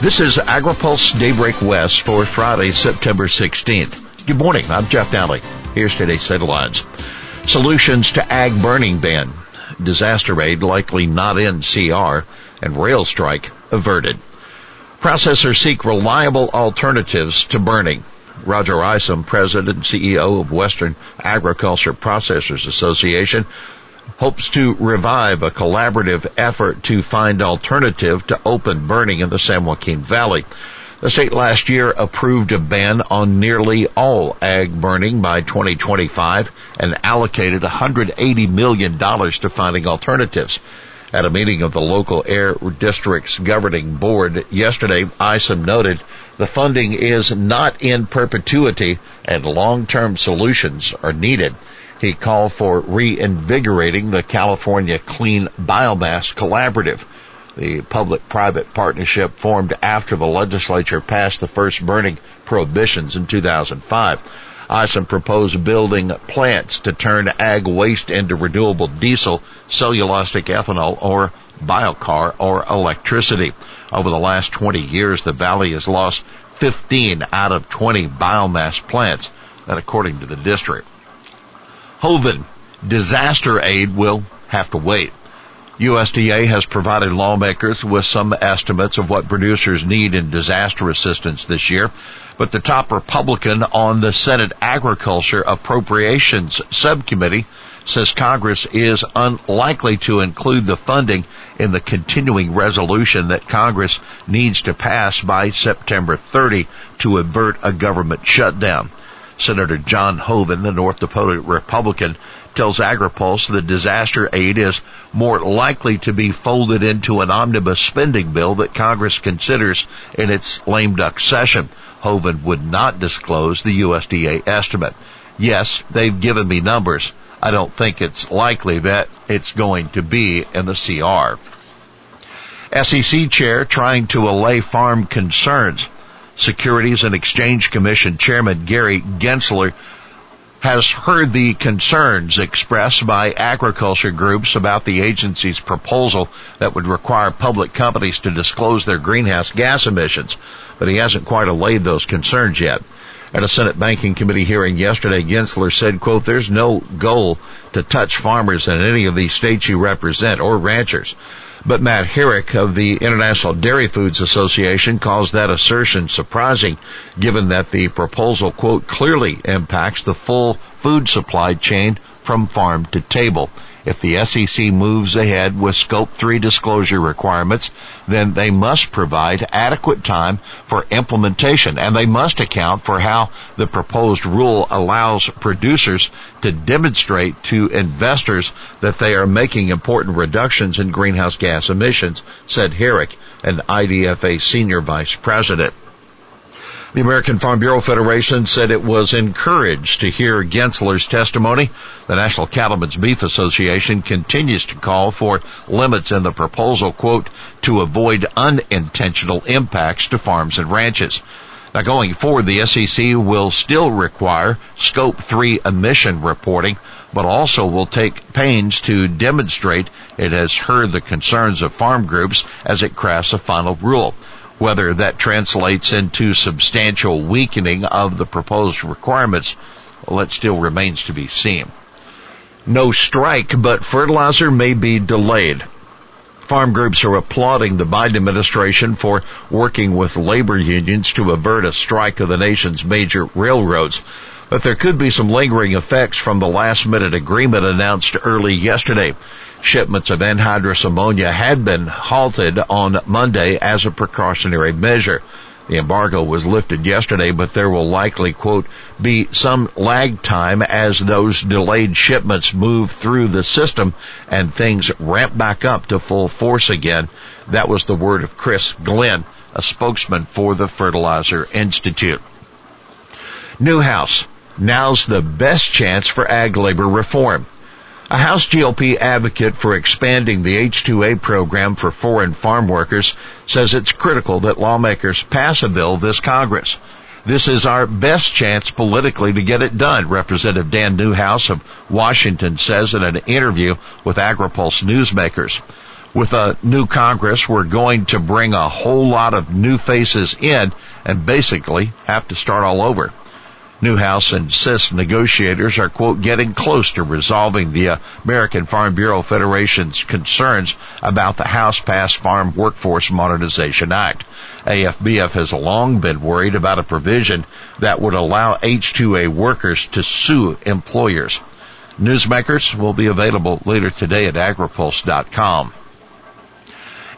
This is AgriPulse Daybreak West for Friday, September 16th. Good morning. I'm Jeff Nalley. Here's today's headlines. Solutions to ag burning ban. Disaster aid likely not in CR and rail strike averted. Processors seek reliable alternatives to burning. Roger Isom, President and CEO of Western Agriculture Processors Association, hopes to revive a collaborative effort to find alternative to open burning in the San Joaquin Valley. The state last year approved a ban on nearly all ag burning by 2025 and allocated $180 million to finding alternatives. At a meeting of the local air district's governing board yesterday, Isom noted the funding is not in perpetuity and long-term solutions are needed. He called for reinvigorating the California Clean Biomass Collaborative. The public-private partnership formed after the legislature passed the first burning prohibitions in 2005. Isom proposed building plants to turn ag waste into renewable diesel, cellulosic ethanol, or biochar or electricity. Over the last 20 years, the valley has lost 15 out of 20 biomass plants, that according to the district. Hoeven disaster aid will have to wait. USDA has provided lawmakers with some estimates of what producers need in disaster assistance this year, but the top Republican on the Senate Agriculture Appropriations Subcommittee says Congress is unlikely to include the funding in the continuing resolution that Congress needs to pass by September 30 to avert a government shutdown. Senator John Hoeven, the North Dakota Republican, tells AgriPulse the disaster aid is more likely to be folded into an omnibus spending bill that Congress considers in its lame duck session. Hoeven would not disclose the USDA estimate. Yes, they've given me numbers. I don't think it's likely that it's going to be in the CR. SEC chair trying to allay farm concerns. Securities and Exchange Commission Chairman Gary Gensler has heard the concerns expressed by agriculture groups about the agency's proposal that would require public companies to disclose their greenhouse gas emissions, but he hasn't quite allayed those concerns yet. At a Senate Banking Committee hearing yesterday, Gensler said, quote, there's no goal to touch farmers in any of these states you represent or ranchers. But Matt Herrick of the International Dairy Foods Association calls that assertion surprising given that the proposal, quote, clearly impacts the full food supply chain from farm to table. If the SEC moves ahead with scope 3 disclosure requirements, then they must provide adequate time for implementation and they must account for how the proposed rule allows producers to demonstrate to investors that they are making important reductions in greenhouse gas emissions, said Herrick, an IDFA senior vice president. The American Farm Bureau Federation said it was encouraged to hear Gensler's testimony. The National Cattlemen's Beef Association continues to call for limits in the proposal, quote, to avoid unintentional impacts to farms and ranches. Now going forward, the SEC will still require scope 3 emission reporting, but also will take pains to demonstrate it has heard the concerns of farm groups as it crafts a final rule. Whether that translates into substantial weakening of the proposed requirements, well, that still remains to be seen. No strike, but fertilizer may be delayed. Farm groups are applauding the Biden administration for working with labor unions to avert a strike of the nation's major railroads. But there could be some lingering effects from the last minute agreement announced early yesterday. Shipments of anhydrous ammonia had been halted on Monday as a precautionary measure. The embargo was lifted yesterday, but there will likely, quote, be some lag time as those delayed shipments move through the system and things ramp back up to full force again. That was the word of Chris Glenn, a spokesman for the Fertilizer Institute. Newhouse. Now's the best chance for ag labor reform. A House GOP advocate for expanding the H-2A program for foreign farm workers says it's critical that lawmakers pass a bill this Congress. This is our best chance politically to get it done, Representative Dan Newhouse of Washington says in an interview with AgriPulse newsmakers. With a new Congress, we're going to bring a whole lot of new faces in and basically have to start all over. Newhouse insists negotiators are, quote, getting close to resolving the American Farm Bureau Federation's concerns about the House-passed Farm Workforce Modernization Act. AFBF has long been worried about a provision that would allow H-2A workers to sue employers. Newsmakers will be available later today at agripulse.com.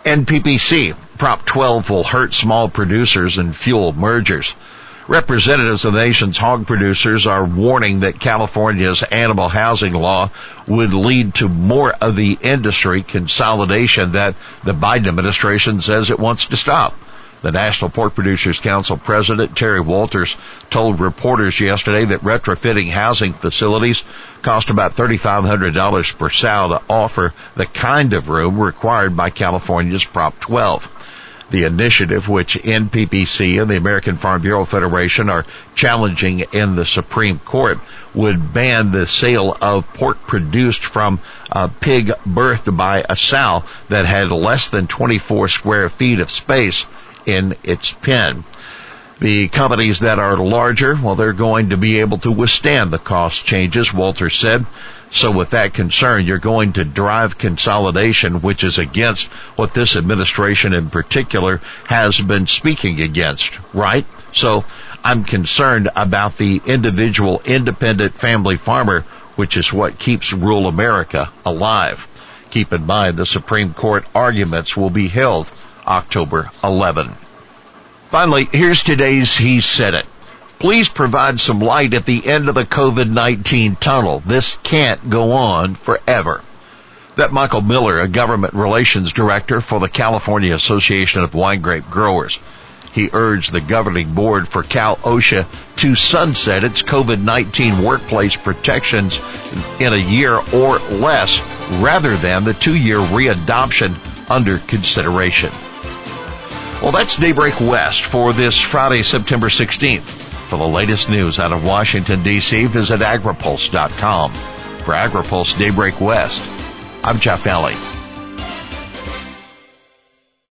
NPPC, Prop 12 will hurt small producers and fuel mergers. Representatives of the nation's hog producers are warning that California's animal housing law would lead to more of the industry consolidation that the Biden administration says it wants to stop. The National Pork Producers Council president, Terry Wolters, told reporters yesterday that retrofitting housing facilities cost about $3,500 per sow to offer the kind of room required by California's Prop 12. The initiative, which NPPC and the American Farm Bureau Federation are challenging in the Supreme Court, would ban the sale of pork produced from a pig birthed by a sow that had less than 24 square feet of space in its pen. The companies that are larger, well, they're going to be able to withstand the cost changes, Walter said. So with that concern, you're going to drive consolidation, which is against what this administration in particular has been speaking against, right? So I'm concerned about the individual independent family farmer, which is what keeps rural America alive. Keep in mind the Supreme Court arguments will be held October 11. Finally, here's today's He Said It. Please provide some light at the end of the COVID-19 tunnel. This can't go on forever. That Michael Miller, a government relations director for the California Association of Wine Grape Growers. He urged the governing board for Cal OSHA to sunset its COVID-19 workplace protections in a year or less rather than the two-year readoption under consideration. Well, that's Daybreak West for this Friday, September 16th. For the latest news out of Washington, D.C., visit agripulse.com. For AgriPulse Daybreak West, I'm Jeff Nalley.